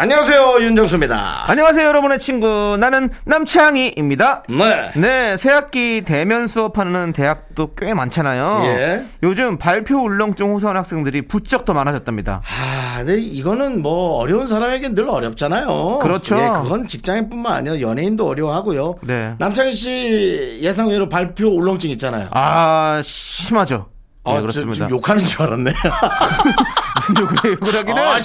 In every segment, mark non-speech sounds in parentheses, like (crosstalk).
안녕하세요 윤정수입니다. 안녕하세요, 여러분의 친구. 나는 남창희입니다. 네. 네, 새학기 대면 수업하는 대학도 꽤 많잖아요. 예. 요즘 발표 울렁증 호소하는 학생들이 부쩍 더 많아졌답니다. 아, 근데 이거는 뭐 어려운 사람에겐 늘 어렵잖아요. 그렇죠. 예, 그건 직장인뿐만 아니라 연예인도 어려워하고요. 네. 남창희 씨 예상외로 발표 울렁증 있잖아요. 아, 심하죠. 아, 네, 저- 그렇습니다. 지금 욕하는 줄 알았네. (laughs) 무슨 욕을 해요, 욕을 하기는? 아,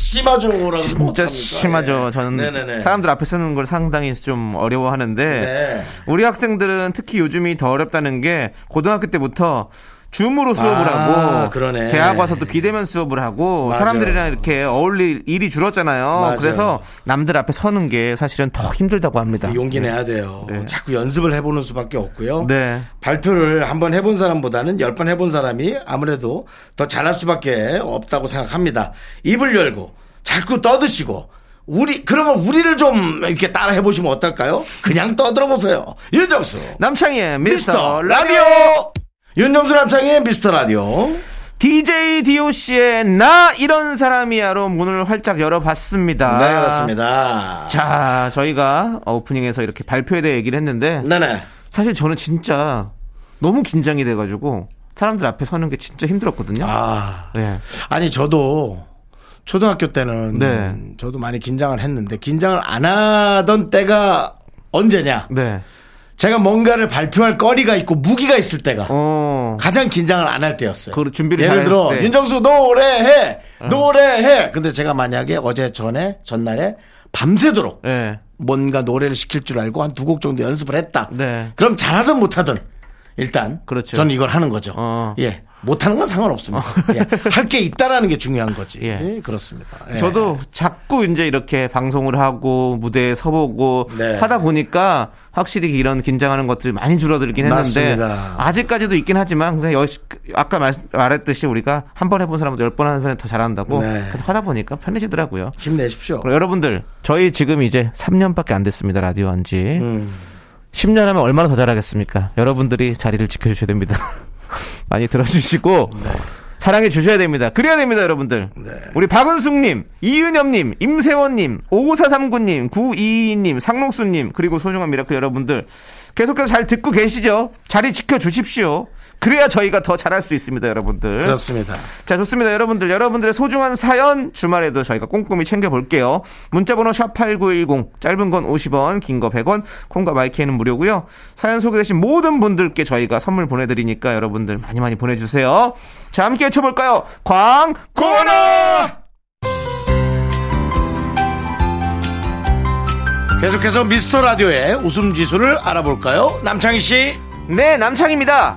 심하죠라고. 진짜 심하죠. 저는 예. 네네네. 사람들 앞에 쓰는 걸 상당히 좀 어려워하는데 네. 우리 학생들은 특히 요즘이 더 어렵다는 게 고등학교 때부터 줌으로 수업을 아, 하고 그러네. 대학 와서도 비대면 수업을 하고 맞아요. 사람들이랑 이렇게 어울릴 일이 줄었잖아요. 맞아요. 그래서 남들 앞에 서는 게 사실은 더 힘들다고 합니다. 용기 내야 돼요. 네. 자꾸 연습을 해보는 수밖에 없고요. 네. 발표를 한번 해본 사람보다는 열 번 해본 사람이 아무래도 더 잘할 수밖에 없다고 생각합니다. 입을 열고 자꾸 떠드시고 우리 그러면 우리를 좀 이렇게 따라 해보시면 어떨까요? 그냥 떠들어 보세요. 윤정수 남창희의 미스터, 미스터 라디오 라디오 윤정수 남창의 미스터 라디오 DJ DOC의 나 이런 사람이야로 문을 활짝 열어봤습니다. 네 그렇습니다. 자, 저희가 오프닝에서 이렇게 발표에 대해 얘기를 했는데 네네 사실 저는 진짜 너무 긴장이 돼가지고 사람들 앞에 서는 게 진짜 힘들었거든요. 아 네. 아니 저도 초등학교 때는 네. 저도 많이 긴장을 했는데 긴장을 안 하던 때가 언제냐? 네. 제가 뭔가를 발표할 거리가 있고 무기가 있을 때가 어. 가장 긴장을 안 할 때였어요. 그 준비를 예를 잘 들어 때. 어. 윤정수 노래해 노래해. 근데 제가 만약에 어제 전에 전날에 밤새도록 네. 뭔가 노래를 시킬 줄 알고 한 두 곡 정도 연습을 했다. 네. 그럼 잘하든 못하든 일단 그렇죠. 저는 이걸 하는 거죠. 어. 예. 못하는 건 상관없습니다. 예. 할게 있다라는 게 중요한 거지. 예. 예, 그렇습니다. 예. 저도 자꾸 이제 이렇게 방송을 하고 무대에 서보고 네. 하다 보니까 확실히 이런 긴장하는 것들이 많이 줄어들긴 했는데 맞습니다. 아직까지도 있긴 하지만 그냥 여 아까 말, 말했듯이 우리가 한 번 해본 사람은 열번 하는 편이 더 잘한다고 네. 그래서 하다 보니까 편해지더라고요. 힘내십시오. 여러분들 저희 지금 이제 3년밖에 안 됐습니다 라디오 한지 음. 10년 하면 얼마나 더 잘하겠습니까? 여러분들이 자리를 지켜주셔야 됩니다. (laughs) 많이 들어주시고 네. 사랑해 주셔야 됩니다. 그래야 됩니다 여러분들. 우리 박은숙님 이은엽님 임세원님 5439님 922님 상록수님 그리고 소중한 Miracle 여러분들. 계속해서 잘 듣고 계시죠? 자리 지켜주십시오 그래야 저희가 더 잘할 수 있습니다 여러분들 그렇습니다. 자, 좋습니다. 여러분들, 여러분들의 소중한 사연 주말에도 저희가 꼼꼼히 챙겨볼게요. 문자번호 샵8910, 짧은 건 50원, 긴 거 100원, 콩과 마이크는 무료고요 사연 소개되신 모든 분들께 저희가 선물 보내드리니까 여러분들 많이 많이 보내주세요. 자, 함께 외쳐볼까요? 광고나! 계속해서 미스터 라디오의 웃음 지수를 알아볼까요? 남창희 씨. 네, 남창입니다.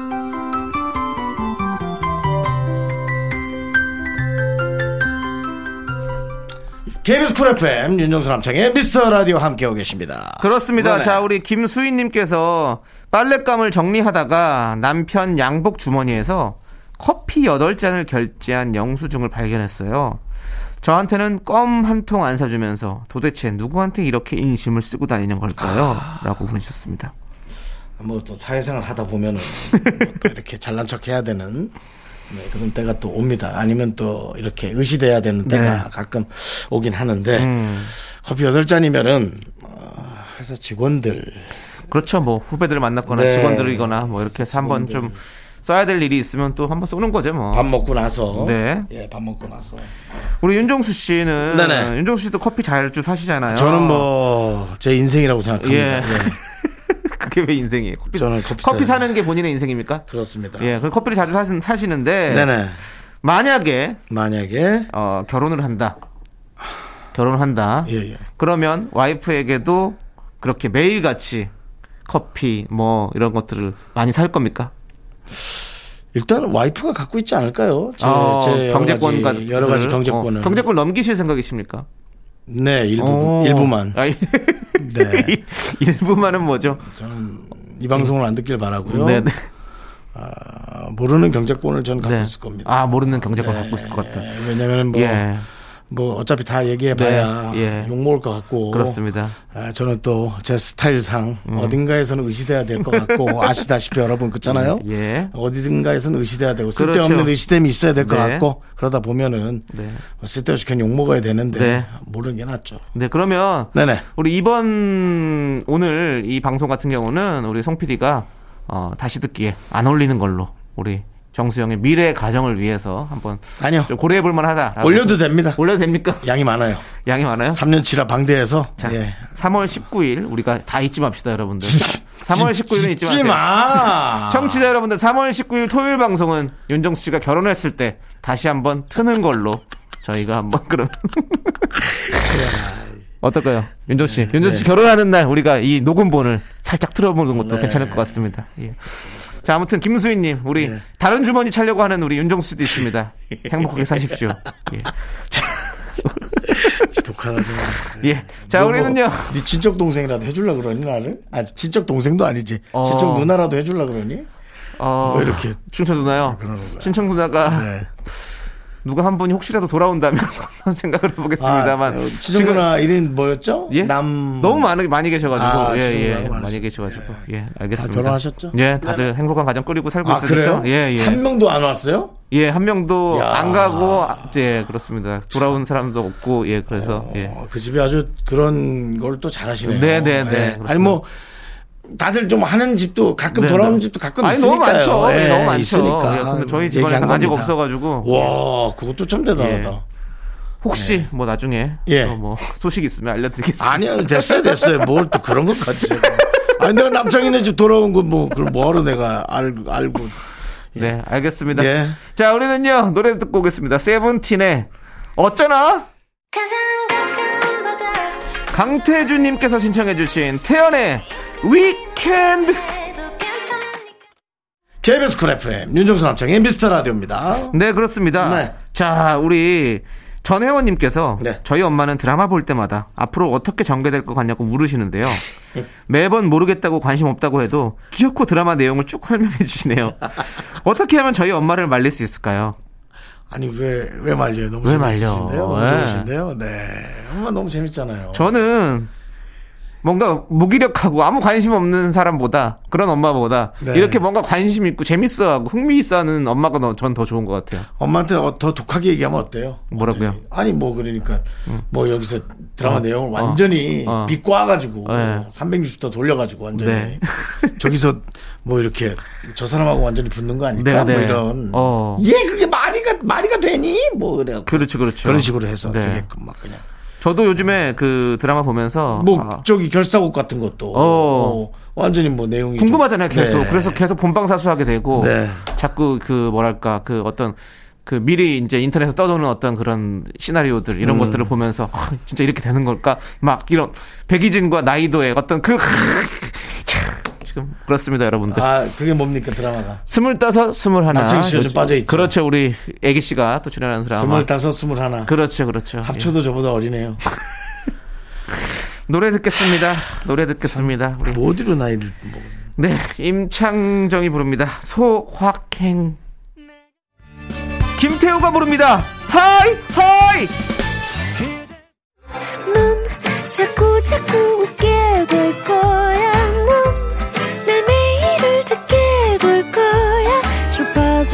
KBS Cool FM 윤정수 남창희의 미스터 라디오 함께하고 계십니다. 그렇습니다. 네네. 자, 우리 김수희님께서 빨랫감을 정리하다가 남편 양복 주머니에서 커피 8잔을 결제한 영수증을 발견했어요. 저한테는 껌 한 통 안 사주면서 도대체 누구한테 이렇게 인심을 쓰고 다니는 걸까요? 라고 보내주셨습니다. 뭐 또 사회생활 하다 보면은 뭐 또 이렇게 잘난 척 해야 되는 네, 그런 때가 또 옵니다. 아니면 또 이렇게 의시돼야 되는 때가 네. 가끔 오긴 하는데 음. 커피 여덟 잔이면은 어, 회사 직원들 그렇죠. 뭐 후배들을 만났거나 네. 직원들이거나 뭐 이렇게 해서 한번 좀 써야 될 일이 있으면 또 한번 쏘는 거죠, 뭐. 밥 먹고 나서 네. 예, 밥 먹고 나서 우리 윤정수 씨는 네네. 윤정수 씨도 커피 자주 사시잖아요. 저는 뭐 제 인생이라고 생각합니다. 예. 예. (laughs) 그게 왜 인생이에요? 커피, 저는 커피 커피. 사는 게 본인의 인생입니까? 그렇습니다. 예, 그 커피를 자주 사시, 사시는데 네네. 만약에 만약에 어, 결혼을 한다. 결혼을 한다. 예, 예. 그러면 와이프에게도 그렇게 매일같이 커피 뭐 이런 것들을 많이 살 겁니까? 일단 와이프가 갖고 있지 않을까요? 제, 어, 제 여러 경제권 가지, 여러 가지 경제권을. 어, 경제권 넘기실 생각이십니까? 네, 일부 어. 일부만. 아, 네. (laughs) 일부만은 뭐죠? 저는 이 방송을 안 듣길 바라고요. 네, 네. 아, 모르는 경제권을 저는 갖고 네. 있을 겁니다. 아 모르는 경제권 갖고 있을 것 같다. 네, 왜냐면 뭐, 예, 뭐 어차피 다 얘기해봐야 네, 예. 욕 먹을 것 같고. 그렇습니다. 아, 저는 또 제 스타일상 음. 어딘가에서는 의시돼야 될 것 같고 (laughs) 아시다시피 여러분 그렇잖아요. 예. 어디든가에서는 의시돼야 되고 그렇죠. 쓸데없는 의시됨이 있어야 될것 네. 같고 그러다 보면은 네. 뭐 쓸데없이 그냥 욕 먹어야 되는데 네. 모르는 게 낫죠. 네, 그러면 네네. 우리 이번 오늘 이 방송 같은 경우는 우리 송 PD가 어, 다시 듣기에 안 올리는 걸로 우리 정수영의 미래 가정을 위해서 한번 아니요. 좀 고려해 볼 만하다. 올려도 됩니다. 올려도 됩니까? 양이 많아요. 양이 많아요? 3년치라 방대해서. 자, 예. 3월 19일 우리가 다 잊지 맙시다, 여러분들. (laughs) 3월 19일은 잊지. 마. (laughs) 청취자 여러분들 3월 19일 토요일 방송은 윤정수 씨가 결혼했을 때 다시 한번 트는 걸로 저희가 한번 그러면 (laughs) 어떨까요? 윤정 씨. 윤정 씨 결혼하는 날 우리가 이 녹음본을 살짝 틀어보는 것도 괜찮을 것 같습니다. 예. 자, 아무튼 김수희 님, 우리 다른 주머니 차려고 하는 우리 윤정수 씨도 있습니다. (laughs) 행복하게 사십시오. 예. (laughs) 독하다 좀. 예. 자, 너 우리는요. 뭐, 네 친척 동생이라도 해줄라 그러니 나를? 아 친척 동생도 아니지. 어. 친척 누나라도 해줄라 그러니? 어, 왜 이렇게 춘천 누나요. 거야? 춘천 누나가 네. 누가 한 분이 혹시라도 돌아온다면 (laughs) 한번 생각을 해보겠습니다만 아, 어, 누나 이름 뭐였죠? 예? 남 너무 많이 많이 계셔가지고 아, 예, 예, 많이. 계셔가지고 예다 알겠습니다. 결혼하셨죠? 예, 다들 행복한 가정 꾸리고 살고 아 있으니까 그래요? 예, 예. 한 명도 안 왔어요? 예, 한 명도 야. 안 가고 아, 예, 그렇습니다. 돌아온 사람도 없고 예, 그래서 예. 어, 그 집이 아주 그런 걸 또 잘하시네요. 네, 네, 네, 예. 아니 뭐 다들 좀 하는 집도 가끔 네, 돌아오는 네. 집도 가끔 아니 있으니까요. 너무 많죠. 예, 예, 너무 많죠. 있으니까. 예, 근데 저희 집안에서 아직 겁니다. 없어가지고 와, 그것도 참 대단하다. 예. 혹시 뭐 나중에 예. 또뭐 (laughs) 소식 있으면 알려드리겠습니다. 아니요, 됐어요, 됐어요. 뭘 또 그런 것까지. 아니, 내가 남창이네 집 돌아온 거 뭐, 그걸 뭐하러 내가 알, 알고. 네, 알겠습니다. 예. 자, 우리는요 노래 듣고 오겠습니다. 세븐틴의 어쩌나 강태주님께서 신청해주신 태연의 Weekend. KBS Cool FM, 윤정수 남창희의 미스터 라디오입니다. 네, 그렇습니다. 네. 자, 우리 전혜원님께서 네. 저희 엄마는 드라마 볼 때마다 앞으로 어떻게 전개될 것 같냐고 물으시는데요. (laughs) 매번 모르겠다고 관심 없다고 해도 귀엽고 드라마 내용을 쭉 설명해 주시네요. (laughs) 어떻게 하면 저희 엄마를 말릴 수 있을까요? 아니, 왜, 왜 말려요? 너무 왜 말려? 재밌으신데요? 너무 네. 좋으신데요? 네. 엄마 너무 재밌잖아요. 저는 뭔가 무기력하고 아무 관심 없는 사람보다 그런 엄마보다 네. 이렇게 뭔가 관심 있고 재밌어하고 흥미 있어하는 엄마가 전 더 좋은 것 같아요. 엄마한테 어, 더 독하게 얘기하면 어때요? 뭐라고요? 완전히. 아니, 뭐, 그러니까, 뭐, 여기서 드라마 내용을 완전히 어. 비꼬아가지고, 네. 360도 돌려가지고, 완전히. 네. (laughs) 저기서, 뭐, 이렇게, 저 사람하고 완전히 붙는 거 아닐까? 네, 뭐 네. 이런. 어. 얘 그게 말이가, 말이가 되니? 뭐, 그래. 그렇죠, 그렇죠. 그런 식으로 해서 네. 되게 막 그냥. 저도 요즘에 그 드라마 보면서 뭐, 아, 저기 결사곡 같은 것도. 어. 어, 완전히 뭐 내용이. 좀- 궁금하잖아요, 계속. 네. 그래서 계속 본방사수하게 되고 네. 자꾸 그 뭐랄까 그 어떤 그 미리 이제 인터넷에 떠도는 어떤 그런 시나리오들 이런 음. 것들을 보면서 아, 진짜 이렇게 되는 걸까? 막 이런 백이진과 나이도의 어떤 그 지금 그렇습니다, 여러분들. 아, 그게 뭡니까, 드라마가? 스물다섯, 스물하나. 남창희 씨가 좀 빠져 있죠. 그렇죠, 우리 애기 씨가 또 출연하는 드라마. 스물다섯, 스물하나. 그렇죠, 그렇죠. 예. 합쳐도 저보다 어리네요. (laughs) 노래 듣겠습니다. 노래 듣겠습니다. 우리 뭐 어디로 나이를 뭐. 네, 임창정이 부릅니다. 소확행. 김태우가 부릅니다. High, High! 넌 자꾸 자꾸 웃게 될 거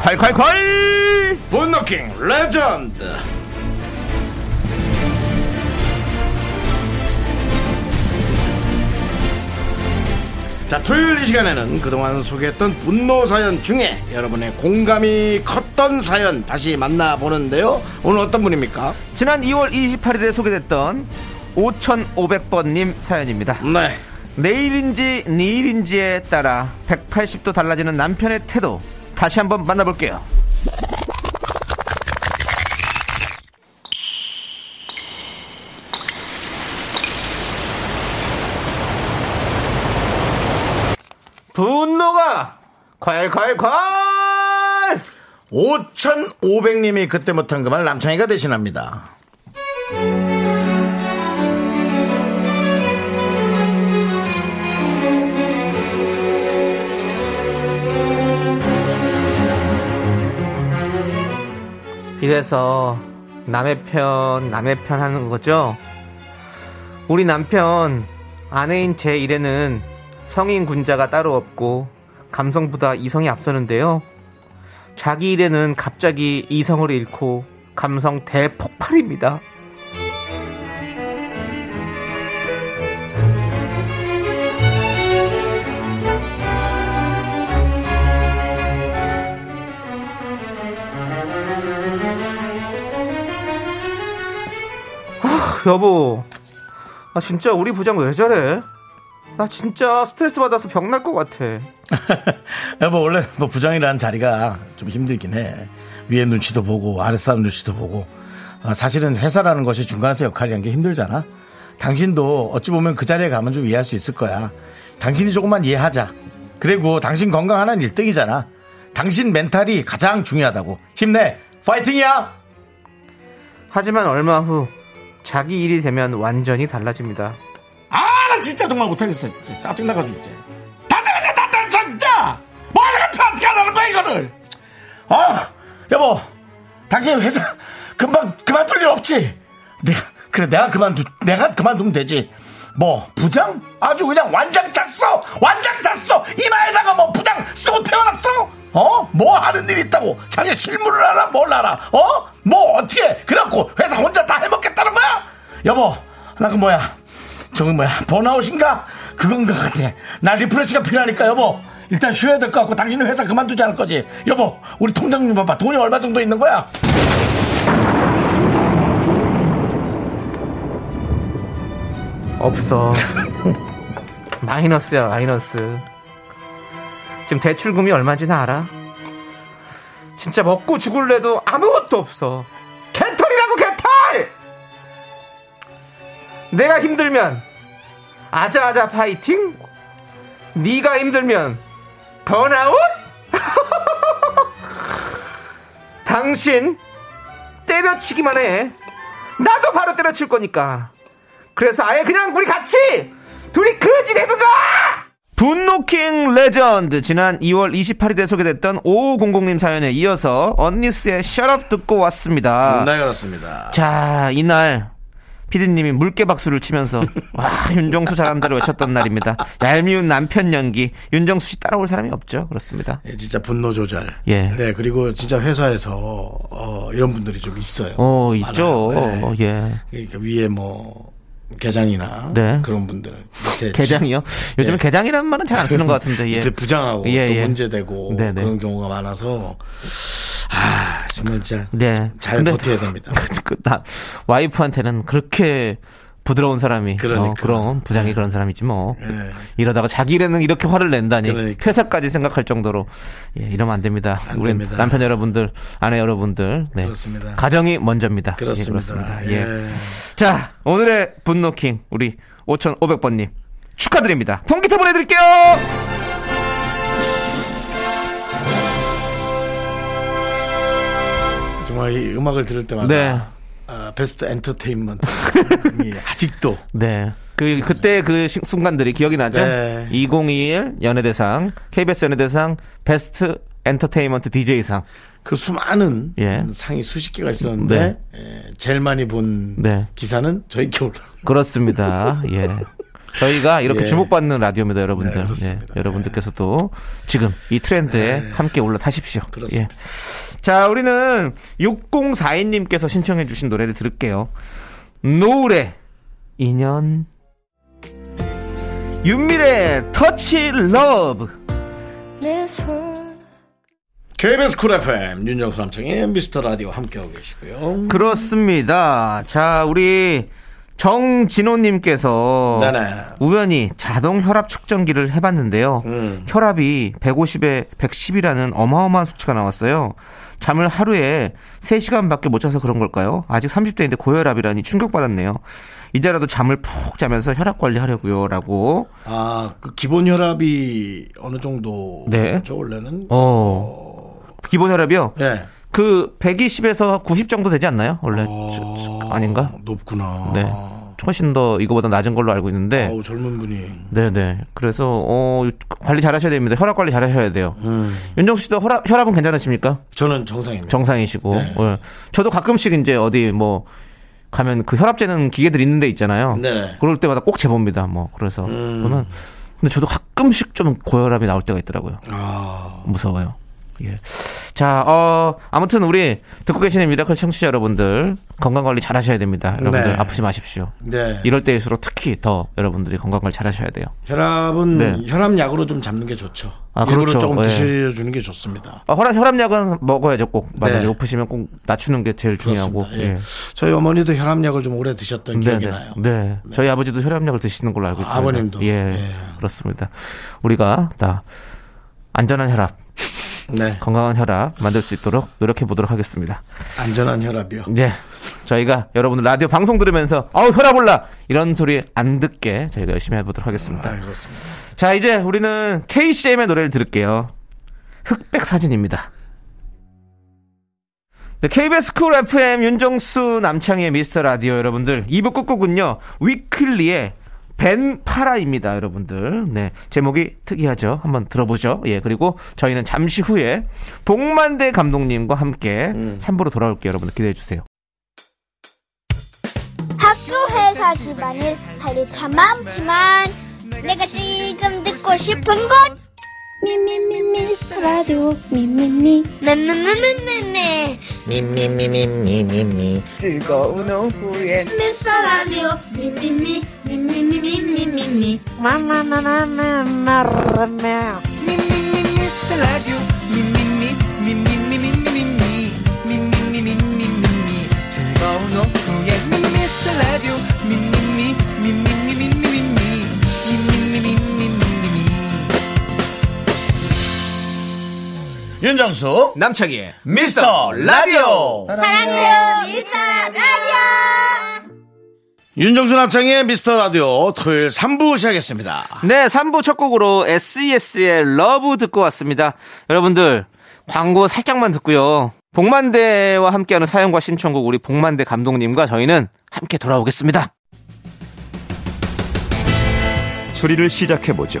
콸콸콸! 분노킹 레전드 자 토요일 이 시간에는 그동안 소개했던 분노 사연 중에 여러분의 공감이 컸던 사연 다시 만나보는데요 오늘 어떤 분입니까? 지난 2월 28일에 소개됐던 5500번님 사연입니다. 네 내일인지 내일인지에 따라 180도 달라지는 남편의 태도 다시 한번 만나볼게요. 분노가 콸콸콸! 5,500님이 그때 못한 그 말 남창희가 대신합니다 이래서 남의 편, 남의 편 하는 거죠? 우리 남편, 아내인 제 일에는 성인 군자가 따로 없고, 감성보다 이성이 앞서는데요. 자기 일에는 갑자기 이성을 잃고, 감성 대폭발입니다. 여보, 아 진짜 우리 부장 왜 저래? 나 진짜 스트레스 받아서 병 날 것 같아. 여보 (laughs) 원래 뭐 부장이라는 자리가 좀 힘들긴 해. 위에 눈치도 보고 아랫사람 눈치도 보고. 어, 사실은 회사라는 것이 중간에서 역할이라는 게 힘들잖아. 당신도 어찌 보면 그 자리에 가면 좀 이해할 수 있을 거야. 당신이 조금만 이해하자. 그리고 당신 건강 하나는 1등이잖아. 당신 멘탈이 가장 중요하다고. 힘내. 파이팅이야! 하지만 얼마 후 자기 일이 되면 완전히 달라집니다. 아 나 진짜 정말 못하겠어. 진짜 짜증나가지고 이제 다 때려 다 때려 진짜! 뭐 이렇게 어떻게 하자는 거야 이거를! 아 여보 당신 회사 금방 그만둘 일 없지? 내가 그래 내가 그만두 내가 그만두면 되지. 뭐 부장? 아주 그냥 완장 짰어! 완장 짰어! 이마에다가 뭐 부장 쓰고 태어났어? 어? 뭐 하는 일 있다고? 자기 실물을 알아 뭘 알아 어? 뭐 어떻게 그래갖고 회사 혼자 다 여보 나 그 뭐야 저기 뭐야 번아웃인가 그건 것 같아 나 리프레시가 필요하니까 여보 일단 쉬어야 될 것 같고 당신은 회사 그만두지 않을 거지 여보 우리 통장 좀 봐봐 돈이 얼마 정도 있는 거야 없어. (laughs) 마이너스야, 마이너스. 지금 대출금이 얼마인지는 알아? 진짜 먹고 죽을래도 아무것도 없어. 내가 힘들면 아자아자 파이팅? 네가 힘들면 번아웃? (laughs) 당신 때려치기만 해. 나도 바로 때려칠 거니까. 그래서 아예 그냥 우리 같이 둘이 그지 되든가 분노킹 레전드 지난 2월 28일에 소개됐던 5500님 사연에 이어서 언니쓰의 Shut Up 듣고 왔습니다. 네 그렇습니다 자 이날 피디님이 물개 박수를 치면서 (laughs) 와 윤정수 잘한다를 외쳤던 날입니다. 얄미운 남편 연기 윤정수 씨 따라올 사람이 없죠. 그렇습니다. 예, 진짜 분노 조절. 예. 네, 그리고 진짜 회사에서 어, 이런 분들이 좀 있어요. 어 있죠. 네. 예. 그러니까 위에 뭐 계장이나 네. 그런 분들 밑에 개장이요? 요즘 예. 은 개장이라는 말은 잘 안 쓰는 것 같은데. 예. 밑에 부장하고 예, 또 예. 문제되고 네네. 그런 경우가 많아서 아 정말 진짜 네. 잘 버텨야 됩니다. (laughs) 그, 나, 와이프한테는 그렇게 부드러운 사람이 그러니까. 어, 그럼 부장이 그런 사람이지 뭐 예. 이러다가 자기 일에는 이렇게 화를 낸다니 그러니까. 퇴사까지 생각할 정도로 예, 이러면 안 됩니다. 안 우리 됩니다. 남편 여러분들 아내 여러분들 네. 그렇습니다. 가정이 먼저입니다. 그렇습니다. 예, 그렇습니다. 예. 예. 자 오늘의 분노킹 우리 5,500번님 축하드립니다. 통기타 보내드릴게요. 정말 이 음악을 들을 때마다 네. 아, 베스트 엔터테인먼트 이 (laughs) 아직도 네. 그 그때 그 시- 순간들이 기억이 나죠? 네. 2021 연예대상, KBS 연예대상 베스트 엔터테인먼트 DJ상. 그 수많은 예. 상이 수십 개가 있었는데 네. 예, 제일 많이 본 네. 기사는 저희 겨울 그렇습니다. 예. 저희가 이렇게 예. 주목받는 라디오입니다, 여러분들. 네. 예, 여러분들께서도 지금 이 트렌드에 함께 올라타십시오. 네. 그렇습니다. 예. 자, 우리는 6042님께서 신청해 주신 노래를 들을게요. 노래, 인연. 윤미래, Touch Love. 내 손. KBS Cool FM 윤정수 남창희의 미스터 라디오 함께하고 계시고요. 그렇습니다. 자, 우리 정진호님께서 네네. 우연히 자동 혈압 측정기를 해봤는데요. 음. 혈압이 150에 110이라는 어마어마한 수치가 나왔어요. 잠을 하루에 3시간밖에 못 자서 그런 걸까요? 아직 30대인데 고혈압이라니 충격받았네요. 이제라도 잠을 푹 자면서 혈압 관리하려고요. 라고. 아, 그 기본 혈압이 어느 정도? 네. 저 원래는? 어. 기본 혈압이요? 예. 그 120에서 90 정도 되지 않나요? 원래 저- 저- 아닌가? 높구나. 네. 훨씬 더 이거보다 낮은 걸로 알고 있는데. 아우, 젊은 분이. 네네. 그래서 어 관리 잘 하셔야 됩니다. 혈압 관리 잘 하셔야 돼요. 음. 윤정수 씨도 혈압, 혈압은 괜찮으십니까? 저는 정상입니다. 정상이시고. 네. 예. 저도 가끔씩 이제 어디 뭐 가면 그 혈압 재는 기계들 있는 데 있잖아요. 네. 그럴 때마다 꼭 재봅니다. 뭐 그래서 음. 그러면 근데 저도 가끔씩 좀 고혈압이 나올 때가 있더라고요. 아, 무서워요. 예. 자, 어, 아무튼 우리 듣고 계시는 Miracle 청취자 여러분들 건강 관리 잘 하셔야 됩니다. 여러분들 네. 아프지 마십시오. 네. 이럴 때일수록 특히 더 여러분들이 건강 관리 잘 하셔야 돼요. 혈압은 네. 혈압약으로 좀 잡는 게 좋죠. 아, 그렇죠. 조금 예. 드셔 주는 게 좋습니다. 아, 혈압, 혈압약은 먹어야죠, 꼭. 만약에 네. 높으시면 꼭 낮추는 게 제일 중요하고. 그렇습니다. 예. 저희 어머니도 혈압약을 좀 오래 드셨던 기억이 네, 나요. 네. 저희 아버지도 혈압약을 드시는 걸로 알고 아, 있습니다. 아 버님도? 예, 예. 그렇습니다. 우리가 다 안전한 혈압, 네. 건강한 혈압 만들 수 있도록 노력해 보도록 하겠습니다. 안전한 혈압이요. 네. 저희가 여러분들 라디오 방송 들으면서 어우 혈압 올라 이런 소리 안 듣게 저희가 열심히 해보도록 하겠습니다. 아, 그렇습니다. 자 이제 우리는 KCM의 노래를 들을게요. 흑백 사진입니다. 네, KBS Cool FM 윤정수 남창희의 미스터 라디오 여러분들 2부 끝곡은요 위클리의 Ven Para입니다 여러분들. 네 제목이 특이하죠? 한번 들어보죠. 예 그리고 저희는 잠시 후에 봉만대 감독님과 함께 3부로 돌아올게요. 여러분들 기대해 주세요. 학교 회사 집안일 할일 참 많지만 내가 지금 듣고 싶은 건 미미미 미스터 라디오 미미미 네네네네네 미미미미미미미 즐거운 오후에 미스터 라디오 미미미 미미미미미미미 윤정수 남창희의 미스터 라디오. 사랑해요 미스터 라디오 윤정수 남창희의 미스터 라디오 토요일 3부 시작했습니다. 네 3부 첫 곡으로 SES의 Love 듣고 왔습니다 여러분들 광고 살짝만 듣고요 봉만대와 함께하는 사연과 신청곡 우리 봉만대 감독님과 저희는 함께 돌아오겠습니다 추리를 시작해보죠.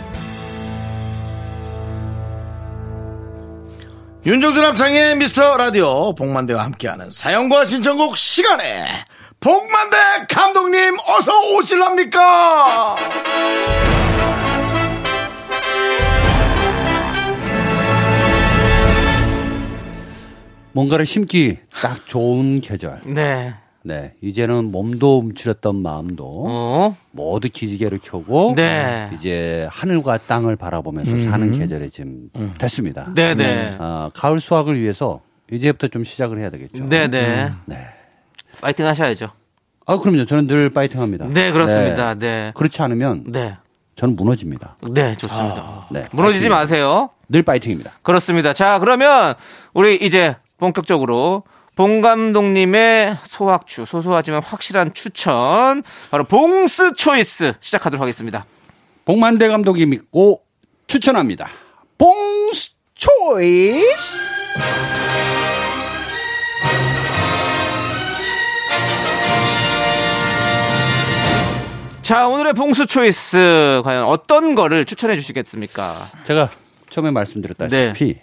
윤정수 남창의 미스터 라디오 복만대와 함께하는 사연과 신청곡 시간에 복만대 감독님 어서 오실랍니까? 뭔가를 심기 딱 좋은 계절. 네 네. 이제는 몸도 움츠렸던 마음도 어? 모두 기지개를 켜고 네. 이제 하늘과 땅을 바라보면서 사는 계절이 지금 됐습니다. 네네 아, 가을 수확을 위해서 이제부터 좀 시작을 해야 되겠죠. 네네 네. 파이팅 하셔야죠 아, 그럼요. 저는 늘 파이팅합니다. 네 그렇습니다 네 그렇지 않으면 네. 저는 무너집니다. 네, 좋습니다. 네. 무너지지 파이팅. 마세요. 늘 파이팅입니다. 그렇습니다. 자, 그러면 우리 이제 본격적으로 봉 감독님의 소확추, 소소하지만 확실한 추천, 바로 봉스 초이스 시작하도록 하겠습니다. 복만대 감독이 믿고 추천합니다. 봉스 초이스. 자, 오늘의 봉수 초이스 과연 어떤 거를 추천해 주시겠습니까? 제가 처음에 말씀드렸다시피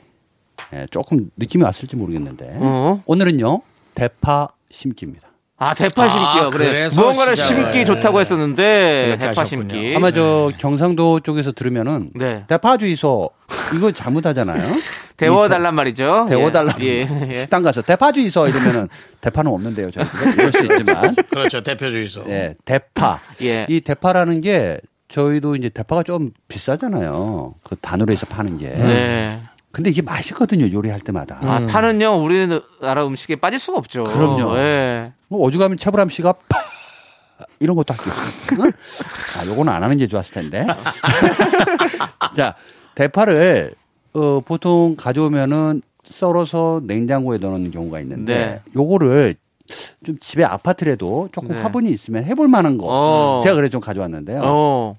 예, 조금 느낌이 왔을지 모르겠는데 어? 오늘은요 대파 심기입니다. 아, 대파 심기요. 아, 그래. 그래서 무언가를. 심기 좋다고 했었는데 대파 하셨군요. 심기. 아마 저 경상도 쪽에서 들으면은 네. 대파 주이소 이거 잘못하잖아요. (laughs) 데워 달란 말이죠. 데워달라. 예. 예. 식당 가서 대파 주이소 이러면은 (laughs) 대파는 없는데요. 저희 이럴 수 있지만 (laughs) 그렇죠. 대표 주의소. 예, 대파. 예. 이 대파라는 게 저희도 이제 대파가 좀 비싸잖아요. 그 단으로 해서 파는 게. 네. 근데 이게 맛있거든요. 요리할 때마다. 아, 파는요, 우리나라 음식에 빠질 수가 없죠. 그럼요. 예. 뭐 오죽하면 최불암 씨가 파 이런 것도 할수 있어요. 응? 아, 요거는 안 하는 게 좋았을 텐데. (laughs) 자, 대파를 어, 보통 가져오면은 썰어서 냉장고에 넣는 경우가 있는데 네. 요거를 좀 집에 아파트라도 조금 네. 화분이 있으면 해볼 만한 거 어. 제가 그래 좀 가져왔는데요. 어.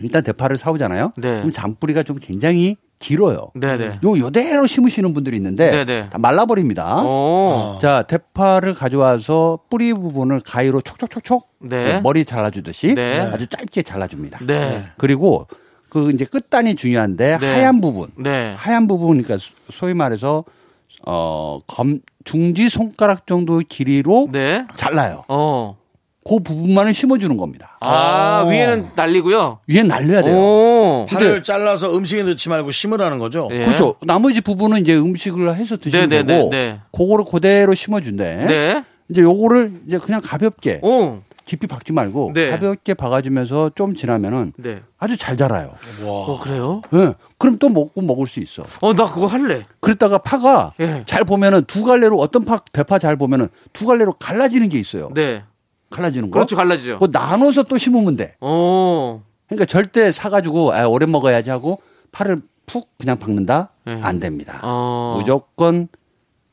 일단 대파를 사오잖아요. 네. 그럼 잔뿌리가 좀 굉장히 길어요. 네네. 요 요대로 심으시는 분들이 있는데 네네. 다 말라버립니다. 오. 자, 대파를 가져와서 뿌리 부분을 가위로 촉촉촉촉 네. 머리 잘라주듯이 네. 아주 짧게 잘라줍니다. 네. 그리고 그 이제 끝단이 중요한데 네. 하얀 부분, 네. 하얀 부분 그러니까 소- 소위 말해서 어검 중지 손가락 정도 길이로 네. 잘라요. 어. 그 부분만을 심어주는 겁니다. 아, 오. 위에는 날리고요. 위에 날려야 돼요. 오. 팔을 잘라서 음식에 넣지 말고 심으라는 거죠. 예. 그렇죠. 나머지 부분은 이제 음식을 해서 드시면 네, 네, 되고, 네, 네. 그거를 그대로 심어준대. 네. 이제 요거를 이제 그냥 가볍게 오. 깊이 박지 말고 네. 가볍게 박아주면서 좀 지나면은 네. 아주 잘 자라요. 어, 그래요? 예. 그럼 또 먹고 먹을 수 있어. 어, 나 그거 할래. 그랬다가 파가 예. 잘 보면은 두 갈래로 어떤 파 대파 잘 보면은 두 갈래로 갈라지는 게 있어요. 네. 갈라지는 거. 그렇죠. 갈라지죠. 그거 나눠서 또 심으면 돼. 오. 그러니까 절대 사가지고 아, 오래 먹어야지 하고 파를 푹 그냥 박는다 예. 안 됩니다. 어. 무조건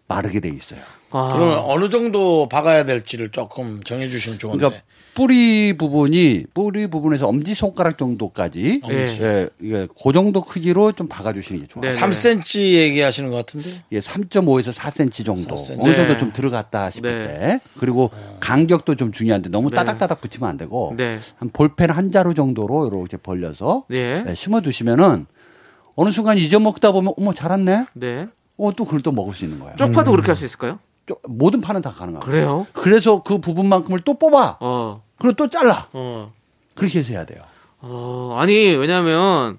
마르게 돼 있어요. 아. 그러면 어느 정도 박아야 될지를 조금 정해 주시면 좋은데. 그러니까 뿌리 부분이 뿌리 부분에서 엄지 손가락 정도까지 예. 예, 이게 그 정도 크기로 좀 박아주시는 게 좋아요. 네. 3cm 얘기하시는 것 같은데. 예, 3.5에서 4cm 정도 4cm. 어느 정도 네. 좀 들어갔다 싶을 네. 때 그리고 간격도 좀 중요한데 너무 네. 따닥따닥 붙이면 안 되고 네. 한 볼펜 한 자루 정도로 이렇게 벌려서 네. 네, 심어두시면은 어느 순간 잊어먹다 보면 어머 자랐네. 네. 어 또 그걸 또 먹을 수 있는 거예요. 쪽파도 그렇게 할 수 있을까요? 좀 모든 파는 다 가능하고. 그래요? 그래서 그 부분만큼을 또 뽑아. 어. 그리고 또 잘라. 어. 그렇게 해서 해야 돼요. 어, 아니, 왜냐면,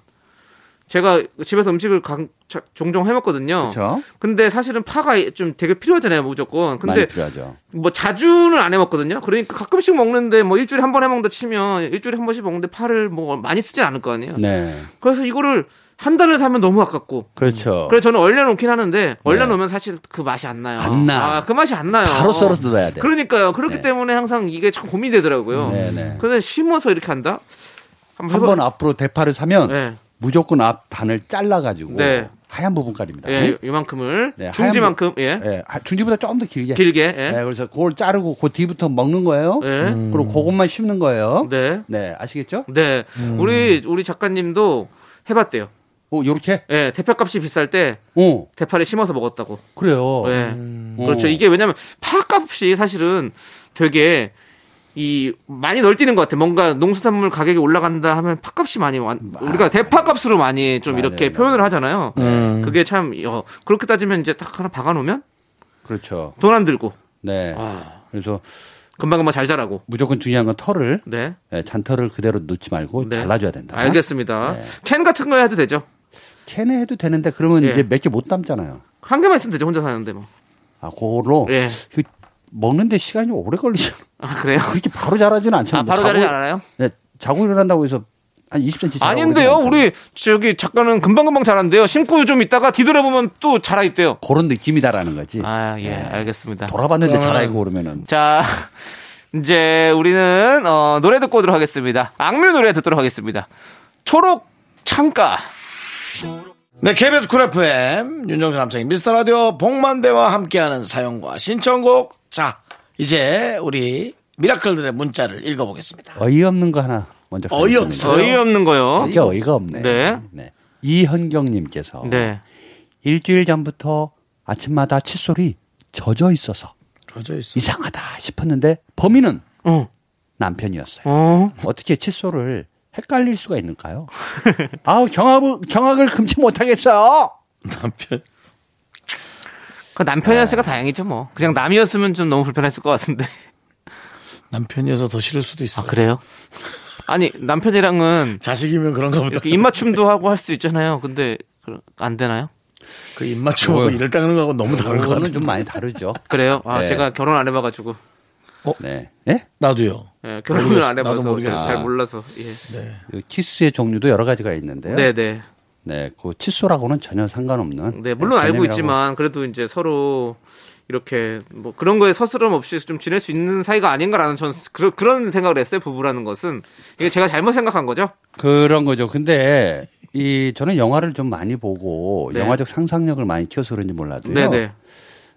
제가 집에서 음식을 강- 자- 종종 해 먹거든요. 그렇죠? 근데 사실은 파가 좀 되게 필요하잖아요, 무조건. 근데 많이 필요하죠. 뭐 자주는 안 해 먹거든요. 그러니까 가끔씩 먹는데 뭐 일주일에 한 번 해 먹는다 치면 일주일에 한 번씩 먹는데 파를 뭐 많이 쓰진 않을 거 아니에요. 네. 그래서 이거를 한 달을 사면 너무 아깝고. 그렇죠. 그래서 저는 얼려놓긴 하는데 얼려놓으면 사실 그 맛이 안 나요. 안 나. 아, 그 맛이 안 나요. 바로 썰어서 넣어야 돼. 그러니까요. 그렇기 네. 때문에 항상 이게 참 고민이 되더라고요. 네, 네. 근데 심어서 이렇게 한다? 한번 한 해봐- 번 앞으로 대파를 사면 네. 무조건 앞 단을 잘라가지고 네. 하얀 부분까지입니다. 예, 요만큼을 네, 중지만큼 예. 예, 하- 중지보다 좀더 길게. 길게 예. 네, 그래서 그걸 자르고 그 뒤부터 먹는 거예요. 예. 그리고 그것만 심는 거예요. 네, 네. 아시겠죠? 네. 우리 우리 작가님도 해봤대요. 어, 요렇게. 예, 대파값이 비쌀 때 어, 대파를 심어서 먹었다고. 그래요. 예. 어. 그렇죠. 이게 왜냐면 파값이 사실은 되게 이 많이 널뛰는 것 같아. 뭔가 농수산물 가격이 올라간다 하면 파값이 많이 완, 우리가 대파값으로 많이 좀 맞아요, 이렇게 맞아요. 표현을 하잖아요. 그게 참 어, 그렇게 따지면 이제 딱 하나 박아놓으면 그렇죠. 돈 안 들고 네. 아. 그래서 금방 금방 잘 자라고. 무조건 중요한 건 털을 네. 예, 잔털을 그대로 넣지 말고 네. 잘라줘야 된다. 알겠습니다. 네. 캔 같은 거 해도 되죠. 캔에 해도 되는데 그러면 예. 이제 몇 개 못 담잖아요. 한 개만 있으면 되죠. 혼자 사는데 뭐. 아, 그걸로 예. 그 먹는데 시간이 오래 걸리죠. 아 그래요? 그렇게 바로 자라지는 않잖아요. 아 바로 자라지 않아요? 네, 자고 일어난다고 해서 한 20cm 자라고 아닌데요. 우리 저기 작가는 금방 금방 자란대요. 심고 좀 있다가 뒤돌아보면 또 자라 있대요. 그런 느낌이다라는 거지. 아 예, 네. 알겠습니다. 돌아봤는데 그러면은- 자라 있고 그러면은 자, 이제 우리는 어, 노래 듣고 오도록 하겠습니다. 악뮤 노래 듣도록 하겠습니다. 초록 창가. 네, KBS Cool FM 윤정수 남창희 미스터 라디오 봉만대와 함께하는 사연과 신청곡. 자, 이제 우리 Miracle들의 문자를 읽어보겠습니다. 어이없는 거 하나 먼저. 가겠습니다. 어이없는 거요. 진짜 어이가 없네. 네. 이현경님께서 네. 일주일 전부터 아침마다 칫솔이 젖어 있어서 젖어 있어. 이상하다 싶었는데 범인은 어. 남편이었어요. 어. 어떻게 칫솔을 헷갈릴 수가 있는가요? (laughs) 아우 경악을 경악을 금치 못하겠어요. 남편. 그 남편이었으니까 다행이죠 뭐. 그냥 남이었으면 좀 너무 불편했을 것 같은데. 남편이어서 더 싫을 수도 있어. 아 그래요? 아니 남편이랑은 자식이면 그런가 보다. 입맞춤도 하고 할 수 있잖아요. 근데 그- 안 되나요? 그 입맞춤하고 뭐, 이를 닦는 거하고 너무 다른 같아. 좀 많이 다르죠. 그래요? 아 네. 제가 결혼 안 해봐가지고 네. 예? 나도요. 예, 결혼을. 안 해봐서 나도 모르겠어. 잘 몰라서 예. 그 키스의 종류도 여러 가지가 있는데요. 네 네. 네, 그 칫솔하고는 전혀 상관없는. 네 물론 알고 개념이라고. 있지만 그래도 이제 서로 이렇게 뭐 그런 거에 서스럼 없이 좀 지낼 수 있는 사이가 아닌가라는 저는 그런 그런 생각을 했어요. 부부라는 것은 이게 제가 잘못 생각한 거죠. 그런 거죠. 근데 이 저는 영화를 좀 많이 보고 네. 영화적 상상력을 많이 키워서 그런지 몰라도요. 네네.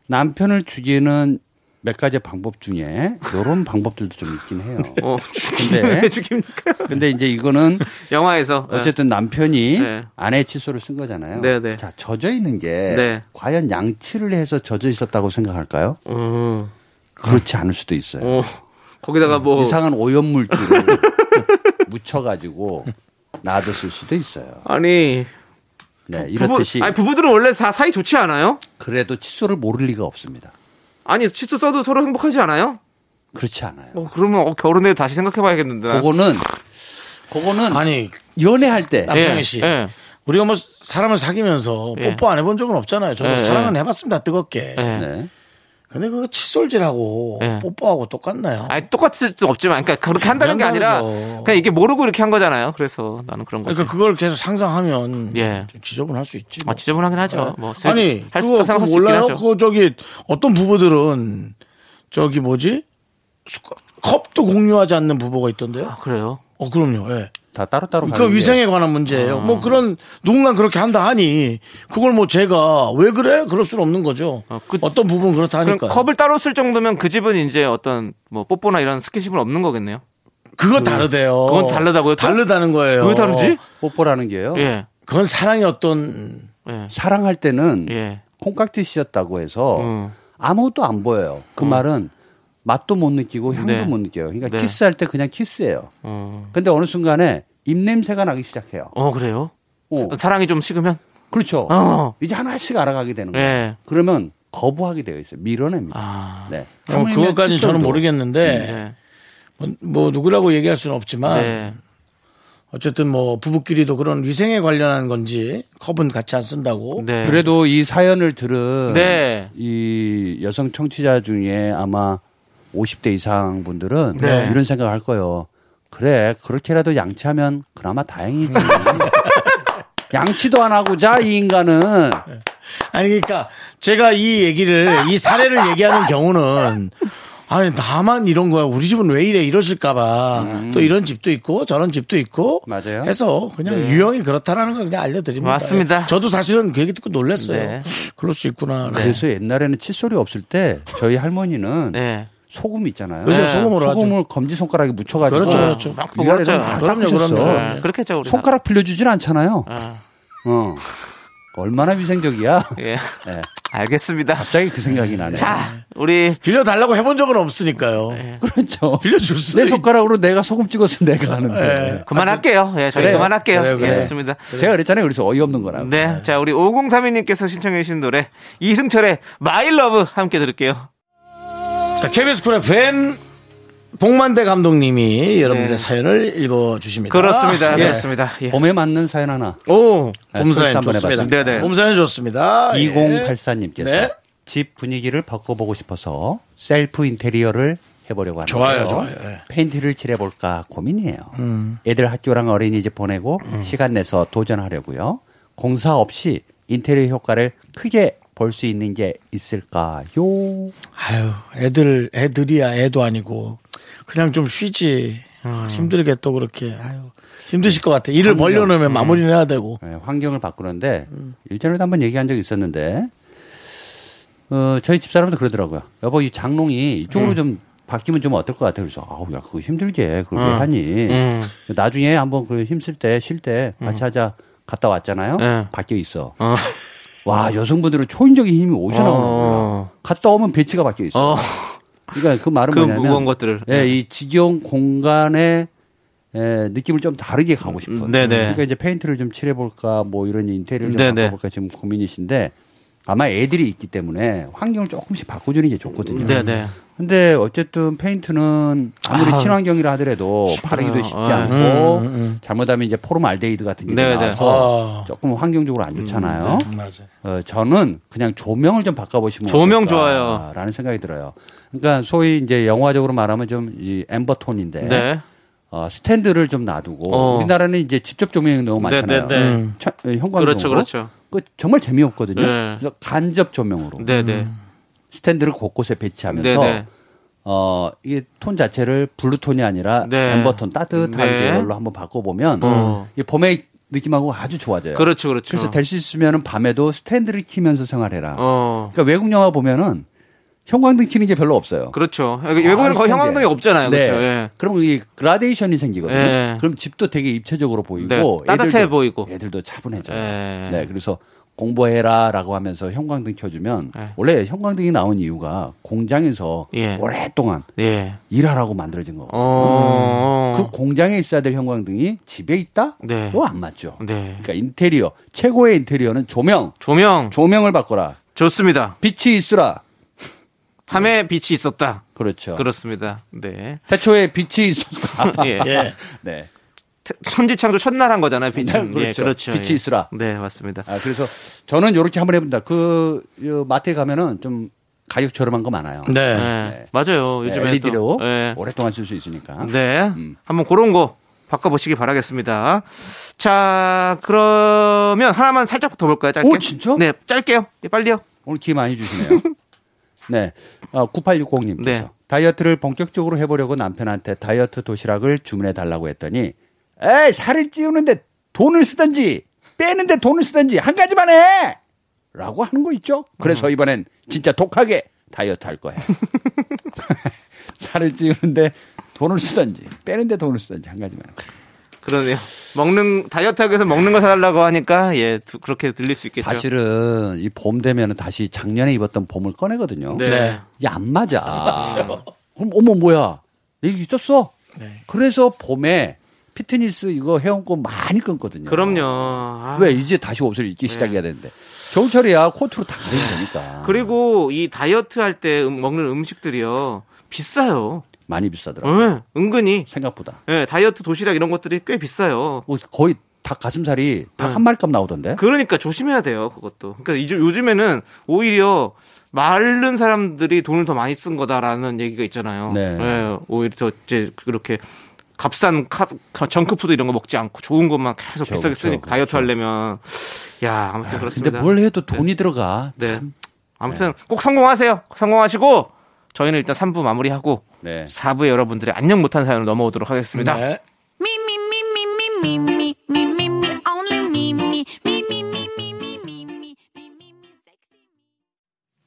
남편을 죽이는 몇 가지 방법 중에 이런 (laughs) 방법들도 좀 있긴 해요. 어 근데 (laughs) 왜 죽입니까? 근데 이제 이거는 영화에서 예. 어쨌든 남편이 네. 아내의 칫솔을 쓴 거잖아요. 네, 네. 자, 젖어 있는 게 네. 과연 양치를 해서 젖어 있었다고 생각할까요? 어, 그렇지 않을 수도 있어요. 어, 거기다가 뭐 이상한 오염물질을 (laughs) 묻혀가지고 놔뒀을 수도 있어요. 아니 네, 부부 이렇듯이 아니 부부들은 원래 다 사이 좋지 않아요? 그래도 칫솔을 모를 리가 없습니다. 아니 칫솔 써도 서로 행복하지 않아요? 그렇지 않아요. 어, 그러면 어, 결혼해 다시 생각해봐야겠는데. 난. 그거는 그거는 아니 연애할 때 남창희 예, 씨. 예. 우리가 뭐 사람을 사귀면서 예. 뽀뽀 안 해본 적은 없잖아요. 저도 예, 사랑은 예. 해봤습니다. 뜨겁게. 예. 네. 근데 그거 칫솔질하고 예. 뽀뽀하고 똑같나요? 아니 똑같을 수 없지만, 그러니까 그렇게 한다는 게 아니라 다르죠. 그냥 이게 모르고 이렇게 한 거잖아요. 그래서 나는 그런 거지. 그러니까 그걸 계속 상상하면 예. 좀 지저분할 수 있지. 아, 뭐. 지저분하긴 하죠. 뭐 쓸- 아니 할 그거, 그거 몰라요? 그거 저기 어떤 부부들은 저기 뭐지 컵도 공유하지 않는 부부가 있던데요. 아, 그래요? 어 그럼요. 예. 다 따로따로 그 위생에 관한 문제예요. 아. 뭐 그런 누군가 그렇게 한다 하니 그걸 뭐 제가 왜 그래? 그럴 수는 없는 거죠. 어, 그- 어떤 부분은 그렇다 그럼 하니까. 컵을 따로 쓸 정도면 그 집은 이제 어떤 뭐 뽀뽀나 이런 스킨십은 없는 거겠네요. 그거 다르대요. 그건 다르다고요, 또? 다르다는 거예요. 왜 다르지? 뽀뽀라는 게요. 예. 그건 사랑의 어떤 예. 사랑할 때는 예. 콩깍지 씌었다고 해서 음. 아무것도 안 보여요. 그 말은 맛도 못 느끼고 향도 네. 못 느껴요. 그러니까 네. 키스할 때 그냥 키스예요. 어. 근데 어느 순간에 입냄새가 나기 시작해요. 어, 그래요? 어. 사랑이 좀 식으면? 그렇죠. 어. 이제 하나씩 알아가게 되는 거예요. 예. 그러면 거부하게 되어 있어요. 밀어냅니다. 아. 네. 뭐 하물며 그것까지는 저는 모르겠는데 네. 뭐, 뭐 누구라고 얘기할 수는 없지만 네. 어쨌든 뭐 부부끼리도 그런 위생에 관련한 건지 컵은 같이 안 쓴다고. 네. 그래도 이 사연을 들은 네. 이 여성 청취자 중에 아마 50대 이상 분들은 네. 이런 생각을 할 거예요. 그래 그렇게라도 양치하면 그나마 다행이지. (laughs) 양치도 안 하고 자 이 인간은 아니 그러니까 제가 이 얘기를 이 사례를 얘기하는 경우는 아니 나만 이런 거야 우리 집은 왜 이래 이러실까봐 또 이런 집도 있고 저런 집도 있고 음. 맞아요. 해서 그냥 유형이 그렇다라는 걸 그냥 알려드립니다. 맞습니다. 저도 사실은 그 얘기 듣고 놀랐어요. 네. 그럴 수 있구나. 그래서 옛날에는 칫솔이 없을 때 저희 할머니는 네. 소금 있잖아요. 그죠, 네. 소금으로 하죠. 소금을 검지 손가락에 묻혀가지고 그렇죠, 그렇죠. 막 뽑았죠. 막 그럼요, 닦으셨어. 그럼요. 네. 그렇게 했죠, 우리. 손가락 빌려주질 않잖아요. 아, 어. 얼마나 위생적이야. 예. 네. 알겠습니다. 갑자기 그 생각이 나네. 자, 우리 빌려달라고 해본 적은 없으니까요. 그렇죠. 빌려줄 수도 내 있- 손가락으로 내가 소금 찍어서 내가 하는데. 그만할게요. 예, 저희. 그만할게요. 그래요, 그래요. 예, 좋습니다. 제가 그랬잖아요. 그래서 어이없는 거라고. 네. 자, 우리 5032님께서 신청해주신 노래, 이승철의 My Love 함께 들을게요. 자, KBS Cool FM 봉만대 감독님이 여러분들의 네. 사연을 읽어주십니다. 그렇습니다. 예. 그렇습니다. 예. 봄에 맞는 사연 하나. 오. 네, 봄사연 한번 좋습니다. 해봤습니다. 네네. 봄 사연 좋습니다. 예. 2084님께서 네. 집 분위기를 바꿔보고 싶어서 셀프 인테리어를 해보려고 하는데요. 좋아요, 좋아요. 예. 페인트를 칠해볼까 고민이에요. 음. 애들 학교랑 어린이집 보내고 시간 내서 도전하려고요. 공사 없이 인테리어 효과를 크게 볼수 있는 게 있을까요? 아유, 애들, 애들이야, 애도 아니고. 그냥 좀 쉬지. 아, 힘들게 또 그렇게. 아유, 힘드실 것 같아. 일을 벌려놓으면 마무리는 해야 되고. 네, 환경을 바꾸는데 일전에도 한번 얘기한 적이 있었는데 어, 저희 집사람도 그러더라고요. 여보 이 장롱이 이쪽으로 좀 바뀌면 좀 어떨 것 같아. 그래서 아우 야 그거 힘들게 그걸 왜 하니. 음. 나중에 한번 그 힘쓸 때 쉴 때 같이 하자. 갔다 왔잖아요. 네. 바뀌어 있어. 어. 와 여성분들은 초인적인 힘이 거야. 어. 갔다 오면 배치가 바뀌어 있어. 어. 그러니까 그 말은 그 뭐냐면 것들을. 예, 이 직영 공간의 예, 느낌을 좀 다르게 가고 싶어요. 음, 네네. 그러니까 이제 페인트를 좀 칠해볼까, 뭐 이런 인테리어를 좀. 바꿔볼까 지금 고민이신데 아마 애들이 있기 때문에 환경을 조금씩 바꿔주는 게 좋거든요. 네네. 근데 어쨌든 페인트는 아무리 아, 친환경이라 하더라도 바르기도 쉽지 어, 않고 잘못하면 이제 포름알데히드 같은 게 네네. 나와서 아. 조금 환경적으로 안 좋잖아요. 맞아. 어, 저는 그냥 조명을 좀 바꿔보시면 조명 어떨까 라는 생각이 들어요. 그러니까 소위 이제 영화적으로 말하면 좀 이 amber tone인데 네. 어, 스탠드를 좀 놔두고 어. 우리나라는 이제 직접 조명이 너무 많잖아요. 네, 네, 네. 음. 차- 어, 형광등으로. 그렇죠, 그렇죠. 그 정말 재미없거든요. 네. 그래서 간접 조명으로 네네. 스탠드를 곳곳에 배치하면서 네네. 어, 이게 톤 자체를 blue tone이 아니라 네. amber tone 따뜻한 네. 계열로 한번 바꿔보면 어. 이 봄의 느낌하고 아주 좋아져요. 그렇죠, 그렇죠. 그래서 될 수 있으면 밤에도 스탠드를 키면서 생활해라. 어. 그러니까 외국 영화 보면은 형광등 키는 게 별로 없어요. 그렇죠. 외국에는 거의. 형광등이 없잖아요. 네. 그렇죠. 예. 그럼 이 그라데이션이 생기거든요. 네. 그럼 집도 되게 입체적으로 보이고 네, 따뜻해 애들도- 보이고. 애들도 차분해져요. 예. 네, 그래서 공부해라 라고 하면서 형광등 켜주면 네. 원래 형광등이 나온 이유가 공장에서 예. 오랫동안 예. 일하라고 만들어진 거고. 어. 그 공장에 있어야 될 형광등이 집에 있다? 네. 그거 안 맞죠. 네. 그러니까 인테리어 최고의 인테리어는 조명, 조명 조명을 바꿔라. 좋습니다. 빛이 있으라. 밤에 빛이 있었다. 그렇죠. 그렇습니다. 네. 태초에 빛이 있었다. (laughs) 예. 예. (laughs) 네. 천지창조 첫날 한 거잖아요. 빛은. 그렇죠. 예, 그렇죠. 빛이 예. 있으라. 네, 맞습니다. 아, 그래서 저는 요렇게 한번 해본다. 그, 요 마트에 가면은 좀 가격 저렴한 거 많아요. 네. 네. 맞아요. 요즘에 LED로 또, 예. 오랫동안 쓸 수 있으니까. 네. 음. 한번 그런 거 바꿔보시기 바라겠습니다. 자, 그러면 하나만 살짝 더 볼까요? 짧게. 오, 진짜? 네, 짧게요. 예, 빨리요. 오늘 기회 많이 주시네요. (laughs) 네. 어, 9860님께서 네. 다이어트를 본격적으로 해보려고 남편한테 다이어트 도시락을 주문해 달라고 했더니 에이, 살을 찌우는데 돈을 쓰든지 빼는데 돈을 쓰든지 한 가지만 해! 라고 하는 거 있죠? 그래서 이번엔 진짜 독하게 다이어트 할 거예요. (laughs) 살을 찌우는데 돈을 쓰든지 빼는데 돈을 쓰든지 한 가지만. 해. 그러네요. 먹는, 다이어트 하기 위해서 먹는 거 사달라고 하니까, 예, 두- 그렇게 들릴 수 있겠죠. 사실은 이 봄 되면은 다시 작년에 입었던 봄을 꺼내거든요. 네. 네. 이게 안 맞아. (laughs) 그럼 어머 뭐야? 여기 있었어? 네. 그래서 봄에 피트니스 이거 회원권 많이 끊거든요. 그럼요. 아. 왜 이제 다시 옷을 입기 시작해야 되는데 겨울철이야 코트로 다 가리면 되니까. 그리고 이 다이어트 할 때 먹는 음식들이요. 비싸요. 많이 비싸더라고. 예, 은근히. 생각보다. 예, 다이어트 도시락 이런 것들이 꽤 비싸요. 뭐 거의 닭 가슴살이 닭 네. 한 마리값 나오던데. 그러니까 조심해야 돼요, 그것도. 그러니까 이제 요즘에는 오히려 마른 사람들이 돈을 더 많이 쓴 거다라는 얘기가 있잖아요. 네. 예, 오히려 더 이제 그렇게 값싼 카, 정크푸드 이런 거 먹지 않고 좋은 것만 계속 그렇죠, 비싸게 쓰니까 그렇죠, 다이어트 그렇죠. 하려면 야 아무튼 그렇습니다. 근데 뭘 해도 돈이 네. 들어가. 네. 참. 아무튼 네. 꼭 성공하세요. 성공하시고 저희는 일단 3부 마무리하고 네. 4부에 여러분들의 안녕 못한 사연으로 넘어오도록 하겠습니다. 네.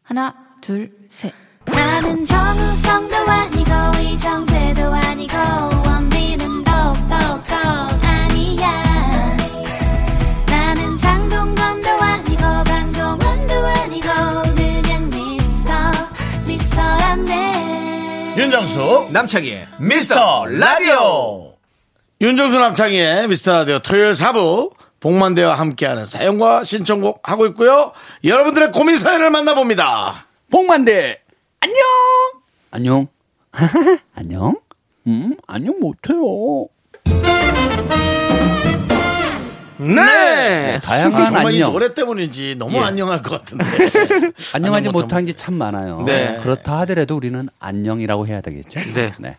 하나, 둘, 셋. 나는 정우성도 아니고 이정재도 아니고 윤정수 남창희의 미스터 라디오 윤정수 남창희의 미스터 라디오 토요일 4부 복만대와 함께하는 사연과 신청곡 하고 있고요 여러분들의 고민 사연을 만나봅니다 복만대 안녕. 안녕. (laughs) 안녕. 음 안녕 못해요. 네. 다양한 정말 이 안녕. 노래 때문인지 너무 예. 안녕할 것 같은데 (laughs) 안녕하지 안녕 못한 게 참 많아요. 네. 그렇다 하더라도 우리는 안녕이라고 해야 되겠죠. 네.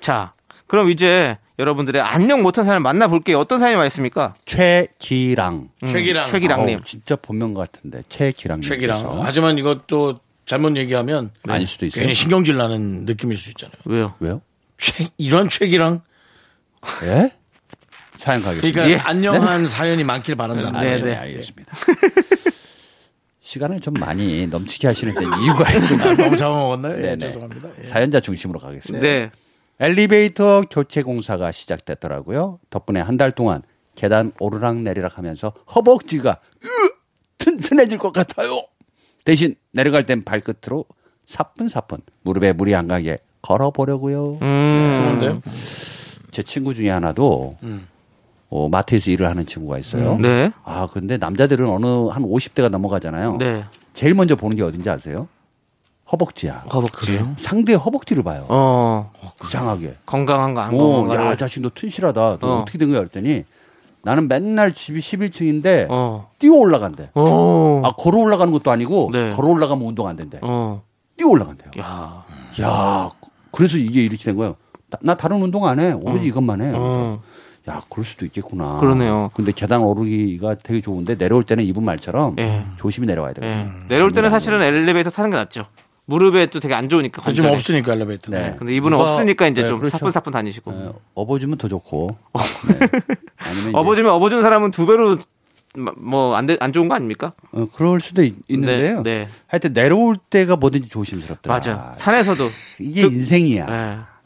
자, 그럼 이제 여러분들의 안녕 못한 사연을 만나볼게요. 어떤 사연이 와 있습니까? 최기랑. 최기랑 최기랑님. 어우, 진짜 본명 같은데 최기랑. 최기랑 하지만 이것도 잘못 얘기하면 아닐 수도 있어요. 괜히 신경질 나는 느낌일 수 있잖아요 왜요? 왜요? 최, 이런 최기랑 예? 사연 가겠습니다. 그러니까 예. 안녕한 사연이 많길 바란다는 아, 네, 거죠. 네, 네. 알겠습니다. (laughs) 시간을 좀 많이 넘치게 하시는 데 이유가 있구나. (laughs) 너무 잡아먹었나요? 예, 네네. 죄송합니다. 예. 사연자 중심으로 가겠습니다. 네. 엘리베이터 교체 공사가 시작됐더라고요. 덕분에 한 달 동안 계단 오르락 내리락 하면서 허벅지가 으, 튼튼해질 것 같아요. 대신 내려갈 땐 발끝으로 사뿐사뿐 무릎에 물이 안 가게 걸어보려고요. 음. 좋은데요? 제 친구 중에 하나도 어, 마트에서 일을 하는 친구가 있어요. 네. 아 근데 남자들은 어느 한 50대가 넘어가잖아요. 네. 제일 먼저 보는 게 어딘지 아세요? 허벅지야. 허벅지. 상대의 허벅지를 봐요. 어. 이상하게. 건강한가 안 오, 건강한가. 야, 자식 너 튼실하다. 너 어. 어. 떻게 된 거야? 했더니 나는 맨날 집이 11층인데 어. 뛰어 올라간대. 어. 아, 걸어 올라가는 것도 아니고 네. 걸어 올라가면 운동 안 된대. 어. 뛰어 올라간대요. 야. 야, 그래서 이게 이렇게 된 거예요. 나, 나 다른 운동 안 해. 오로지 이것만 해. 어. 야, 그럴 수도 있겠구나. 그러네요. 근데 계단 오르기가 되게 좋은데 내려올 때는 이분 말처럼 예. 조심히 내려와야 돼요. 예. 내려올 때는 사실은 엘리베이터 타는 게 낫죠. 무릎에 또 되게 안 좋으니까. 요즘 관절에. 없으니까 엘리베이터. 네. 근데 이분은 누가- 없으니까 이제 네, 좀 그렇죠. 사뿐사뿐 다니시고. 예, 업어주면 더 좋고. 네. 아니면 (laughs) 이제 업어주면 업어준 사람은 두 배로 뭐안 안 좋은 거 아닙니까? 어, 그럴 수도 있, 는데요 네, 네. 하여튼 내려올 때가 뭐든지 조심스럽더라. 맞아. 산에서도. 이게 그- 인생이야.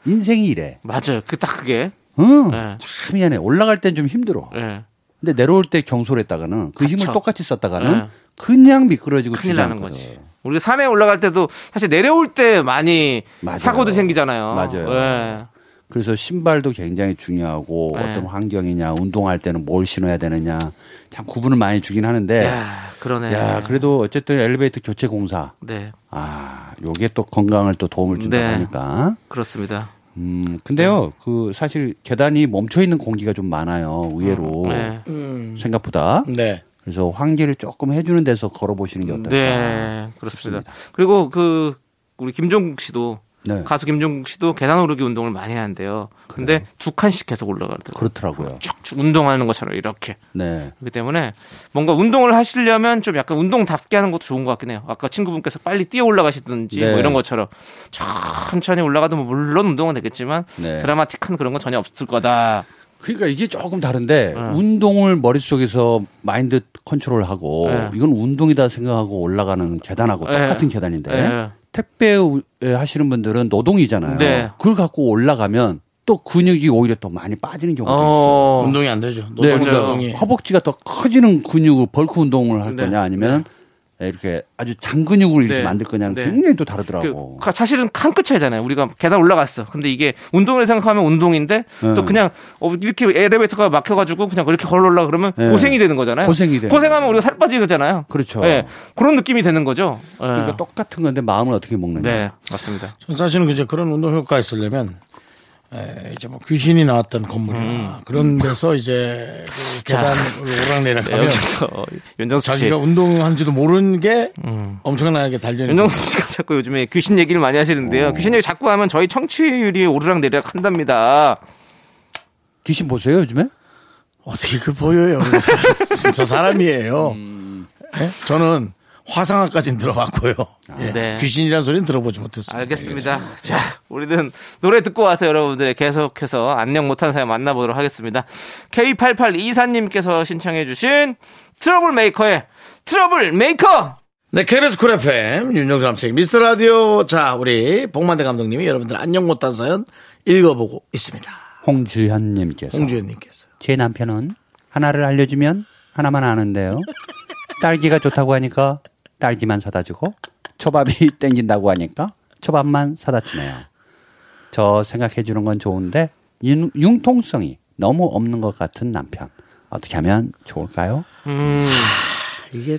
예. 인생이 이래. 맞아요. 그 딱 그게. 응. 네. 참 미안해. 올라갈 땐 좀 힘들어. 예. 근데 내려올 때 경솔했다가는 그 힘을 그쵸. 똑같이 썼다가는 네. 그냥 미끄러지고 큰일 나는. 거지. 우리가 산에 올라갈 때도 사실 내려올 때 많이 맞아요. 사고도 생기잖아요. 맞아요. 예. 그래서 신발도 굉장히 중요하고 네. 어떤 환경이냐, 운동할 때는 뭘 신어야 되느냐, 참 구분을 많이 주긴 하는데. 야, 그러네. 야, 그래도 어쨌든 엘리베이터 교체 공사. 네, 아, 요게 또 건강을 또 도움을 준다고 네. 하니까. 그렇습니다. 음, 근데요, 그 사실 계단이 멈춰 있는 공기가 좀 많아요, 의외로. 네. 생각보다. 네. 그래서 환기를 조금 해주는 데서 걸어보시는 게 어떨까. 네, 그렇습니다. 싶습니다. 그리고 그 우리 김종국 씨도 네. 가수 김종국 씨도 계단 오르기 운동을 많이 하는데요. 근데 두 칸씩 계속 올라가더라고요. 그렇더라고요. 쭉쭉 운동하는 것처럼 이렇게. 네. 그렇기 때문에 뭔가 운동을 하시려면 좀 약간 운동답게 하는 것도 좋은 것 같긴 해요. 아까 친구분께서 빨리 뛰어 올라가시든지 네. 뭐 이런 것처럼 천천히 올라가도 뭐 물론 운동은 되겠지만 네. 드라마틱한 그런 건 전혀 없을 거다. 그러니까 이게 조금 다른데 네. 운동을 머릿속에서 mind control하고 네. 이건 운동이다 생각하고 올라가는 계단하고 네. 똑같은 계단인데 네. 택배 하시는 분들은 노동이잖아요. 네. 그걸 갖고 올라가면 또 근육이 오히려 또 많이 빠지는 경우가 있어요. 어, 운동이 안 되죠. 네, 노동 그러니까 운동이. 허벅지가 더 커지는 근육을 bulk 운동을 할 네. 거냐 아니면 이렇게 아주 장근육을 이렇게 네. 만들 거냐는 네. 굉장히 또 그, 다르더라고. 가- 사실은 한끗 차이잖아요. 우리가 계단 올라갔어. 근데 이게 운동을 생각하면 운동인데 네. 또 그냥 어, 이렇게 엘리베이터가 막혀가지고 그냥 그렇게 걸어 올라 그러면 네. 고생이 되는 거잖아요. 고생이 되는 고생하면. 우리가 살 빠지잖아요. 그렇죠. 네. 그런 느낌이 되는 거죠. 네. 그러니까 똑같은 건데 마음을 어떻게 먹느냐. 네, 맞습니다. 전 사실은 이제 그런 운동 효과가 있으려면 에, 이제 뭐 귀신이 나왔던 건물이나 그런 데서 이제 그 계단 오락내락 네, 하면 윤정수 씨, 자기가 운동한지도 모르는 게 엄청나게 달려있는 윤정수 씨가 자꾸 요즘에 귀신 얘기를 많이 하시는데요. 귀신 얘기 자꾸 하면 저희 청취율이 오르락 내리락 한답니다. 귀신 보세요 요즘에? 어떻게 그 보여요? (laughs) 저 사람이에요. 예? 저는 화상학까지는 들어봤고요. 예. 네. 귀신이라는 소리는 들어보지 못했습니다. 알겠습니다. 자, 우리는 노래 듣고 와서 여러분들의 계속해서 안녕 못한 사연 만나보도록 하겠습니다. K8824님께서 신청해주신 트러블 메이커의 트러블 메이커! 네, KBS Cool FM, 윤정수 남창희 미스터 라디오. 자, 우리 봉만대 감독님이 여러분들 안녕 못한 사연 읽어보고 있습니다. 홍주현님께서 홍주현님께서. 제 남편은 하나를 알려주면 하나만 아는데요. 딸기가 좋다고 하니까 딸기만 사다 주고 초밥이 (laughs) 땡긴다고 하니까 초밥만 사다 주네요. 저 생각해 주는 건 좋은데 융, 융통성이 너무 없는 것 같은 남편. 어떻게 하면 좋을까요? 음, 이게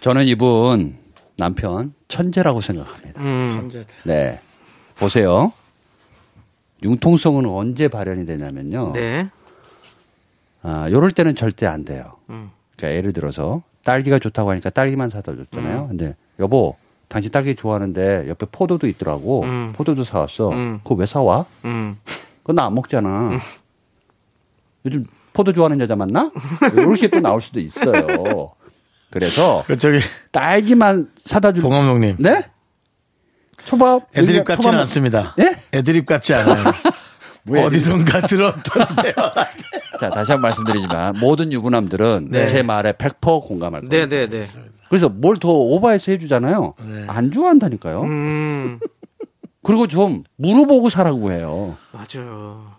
저는 이분 남편 천재라고 생각합니다. 음, 천재다. 네. 보세요. 융통성은 언제 발현이 되냐면요. 네. 아, 요럴 때는 절대 안 돼요. 음. 그러니까 예를 들어서 딸기가 좋다고 하니까 딸기만 사다 줬잖아요. 음. 근데 여보, 당신 딸기 좋아하는데 옆에 포도도 있더라고. 음. 포도도 사왔어. 음. 그거 왜 사와? 음. 그건 나안 먹잖아. 요즘 포도 좋아하는 여자 만나? 이렇게 또 나올 수도 있어요. 그래서 그, 저기, 딸기만 사다 줄. 봉 감독님. 네? 초밥. 애드립 같지는 초밥- 않습니다. 예? 애드립 같지 않아요. (laughs) 왜 어디선가 들었던데요. (laughs) 자, 다시 한 번 말씀드리지만 모든 유부남들은 네. 제 말에 100% 공감할 거예요. 네, 네, 네. 그래서 뭘 더 오버해서 해주잖아요. 안 좋아한다니까요. 음, (laughs) 그리고 좀 물어보고 사라고 해요. 맞아요.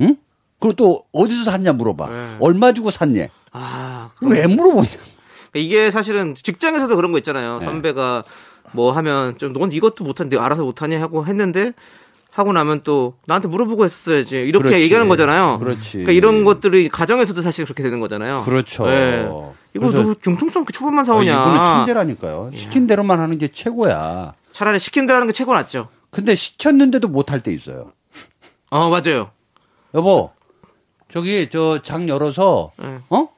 응? 그리고 또 어디서 샀냐 물어봐. 네. 얼마 주고 샀냐? 아, 왜 물어보냐? 이게 사실은 직장에서도 그런 거 있잖아요. 네. 선배가 뭐 하면 좀 넌 이것도 못하는데 알아서 못하냐 하고 했는데 하고 나면 또 나한테 물어보고 했어야지 이렇게 그렇지. 얘기하는 거잖아요. 그렇지. 그러니까 이런 것들이 가정에서도 사실 그렇게 되는 거잖아요. 그렇죠. 네. 이거 너 융통성 초반만 아, 사오냐? 이거는 천재라니까요. 시킨 대로만 하는 게 최고야. 차라리 시킨 대로 하는 게 최고 낫죠. 근데 시켰는데도 못할 때 있어요. 어 맞아요. 여보, 저기 저 장 열어서 네. 어?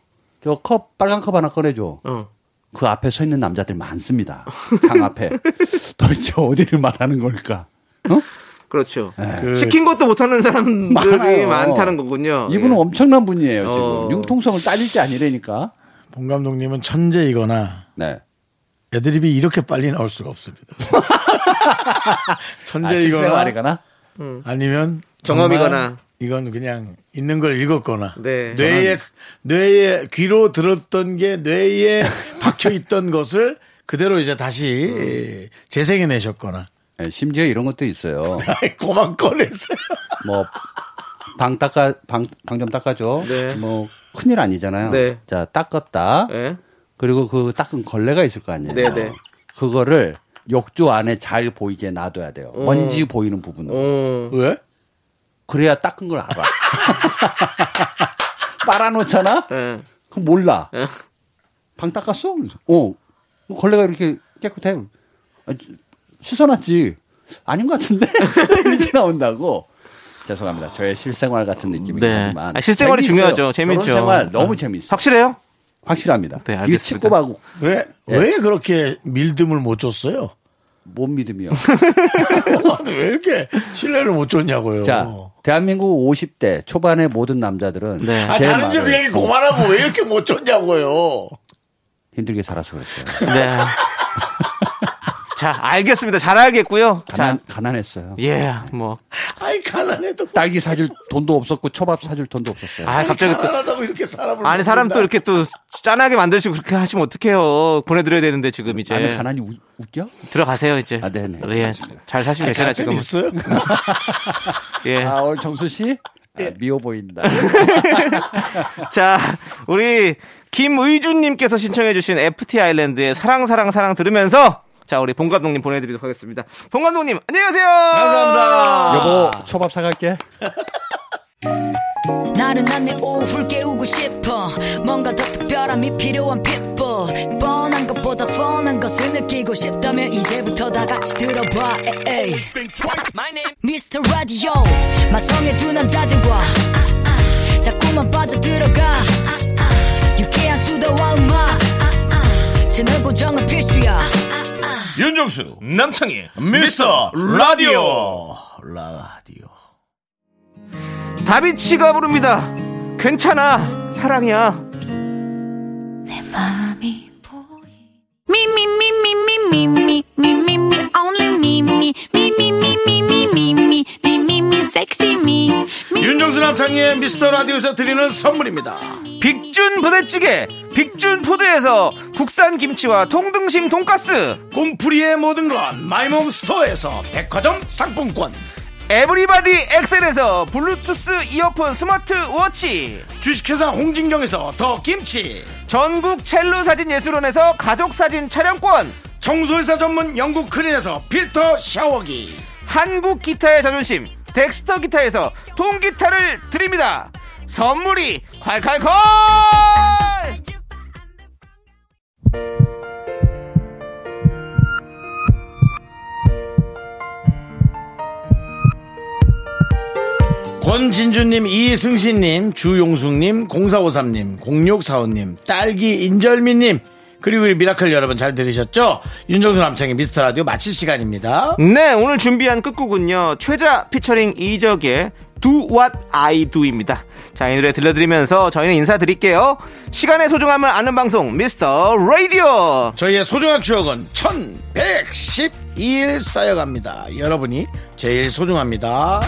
저 컵 빨간 컵 하나 꺼내줘. 어. 그 앞에 서 있는 남자들 많습니다. 장 앞에. (laughs) 도대체 어디를 말하는 걸까? 어? 그렇죠. 그 시킨 것도 못하는 사람들이 많아요. 많다는 거군요. 이분은 예. 엄청난 분이에요, 지금. 어. 융통성을 따질 게 아니라니까. 봉 감독님은 천재이거나 네. 애드립이 이렇게 빨리 나올 수가 없습니다. (laughs) 아, 천재이거나 실생활이거나? 아니면 경험이거나. 이건 그냥 있는 걸 읽었거나 네. 뇌에 뇌에 귀로 들었던 게 뇌에 박혀 있던 것을 그대로 이제 다시 재생해내셨거나 네, 심지어 이런 것도 있어요. (laughs) 그만 꺼내세요. 뭐, 방 닦아, 방, 방 좀 닦아줘. 네. 뭐, 큰일 아니잖아요. 네. 자, 닦았다. 예. 그리고 그 닦은 걸레가 있을 거 아니에요. 네, 네. 그거를 욕조 안에 잘 보이게 놔둬야 돼요. 먼지 보이는 부분으로. 어. 왜? 그래야 닦은 걸 알아. (laughs) 빨아놓잖아? 예. 그럼 몰라. 예. 방 닦았어? 그래서, 어. 걸레가 이렇게 깨끗해. 아, 씻어놨지. 아닌 것 같은데? (laughs) 이렇게 나온다고. 죄송합니다. 저의 실생활 같은 느낌이긴 네. 하지만. 아, 실생활이 재밌어요. 중요하죠. 재밌죠. 생활 너무 어. 재밌어요. 확실해요? 확실합니다. 네, 이게 알겠습니다. 치고하고 왜, 네. 왜 그렇게 밀듬을 못 줬어요? 못 믿음이요. (laughs) 왜 이렇게 신뢰를 못 줬냐고요. 자, 대한민국 50대 초반의 모든 남자들은 네. 아, 제 다른 집 말을 얘기 그만하고 왜 이렇게 못 줬냐고요. 힘들게 살아서 그랬어요. 네. 자, 알겠습니다. 잘 알겠고요. 가난, 자, 가난했어요. 예, 뭐. 아이, 가난해도. 딸기 사줄 돈도 없었고 초밥 사줄 돈도 없었어요. 아, 갑자기 또. 가난하다고 이렇게 사람을. 아니, 사람 또? 이렇게 또 짠하게 만드시고 그렇게 하시면 어떡해요. 보내드려야 되는데 지금 이제. 나는 가난이 우- 웃겨? 들어가세요, 이제. 아, 네네. 예, 잘 아니, 계시나, 갈 지금. 땐 있어요? (laughs) 예. 아, 오늘 정수 씨? 아, 미워 보인다. (laughs) 자, 우리 김의준님께서 신청해주신 FT 아일랜드의 사랑, 사랑, 사랑 들으면서 자, 우리 봉 감독님 보내드리도록 하겠습니다. 봉 감독님, 안녕히 가세요! 감사합니다. 여보, 초밥 사갈게. (laughs) 나른한 내 오후를 깨우고 싶어 뭔가 더 특별함이 필요한 people 뻔한 것보다 뻔한 것을 느끼고 싶다면 이제부터 다 같이 들어봐 에이. Mr. Radio 마성의 두 남자들과 자꾸만 빠져들어가 유쾌한 수다와 음악 채널 고정은 필수야 윤정수 남창희 미스터 라디오 라디오 다비치가 부릅니다 괜찮아 사랑이야 내 마음이 보이 미미미미미미미 미미미 only 미미 미미미미미미미 미미미 섹시 미 윤정수 남창희의 미스터 라디오에서 드리는 선물입니다 빅준 부대찌개 빅준 푸드에서 국산 김치와 통등심 돈가스. 꿈풀이의 모든 건 마이몸 스토어에서 백화점 상품권. 에브리바디 엑셀에서 블루투스 이어폰 스마트 워치. 주식회사 홍진경에서 더 김치. 전국 첼로 사진 예술원에서 가족 사진 촬영권. 청소회사 전문 영국 크린에서 필터 샤워기. 한국 기타의 자존심. 덱스터 기타에서 통기타를 드립니다. 선물이 콸콸콸! 권진주님, 이승신님, 주용숙님, 0453님, 0645님, 딸기 인절미님, 그리고 우리 미라클 여러분 잘 들으셨죠? 윤정수 남창희의 미스터 라디오 마칠 시간입니다. 네, 오늘 준비한 끝곡은요. 최자 피처링 이적의 Do What I Do입니다. 자, 이 노래 들려드리면서 저희는 인사드릴게요. 시간의 소중함을 아는 방송 미스터 라디오. 저희의 소중한 추억은 1112일 쌓여갑니다. 여러분이 제일 소중합니다.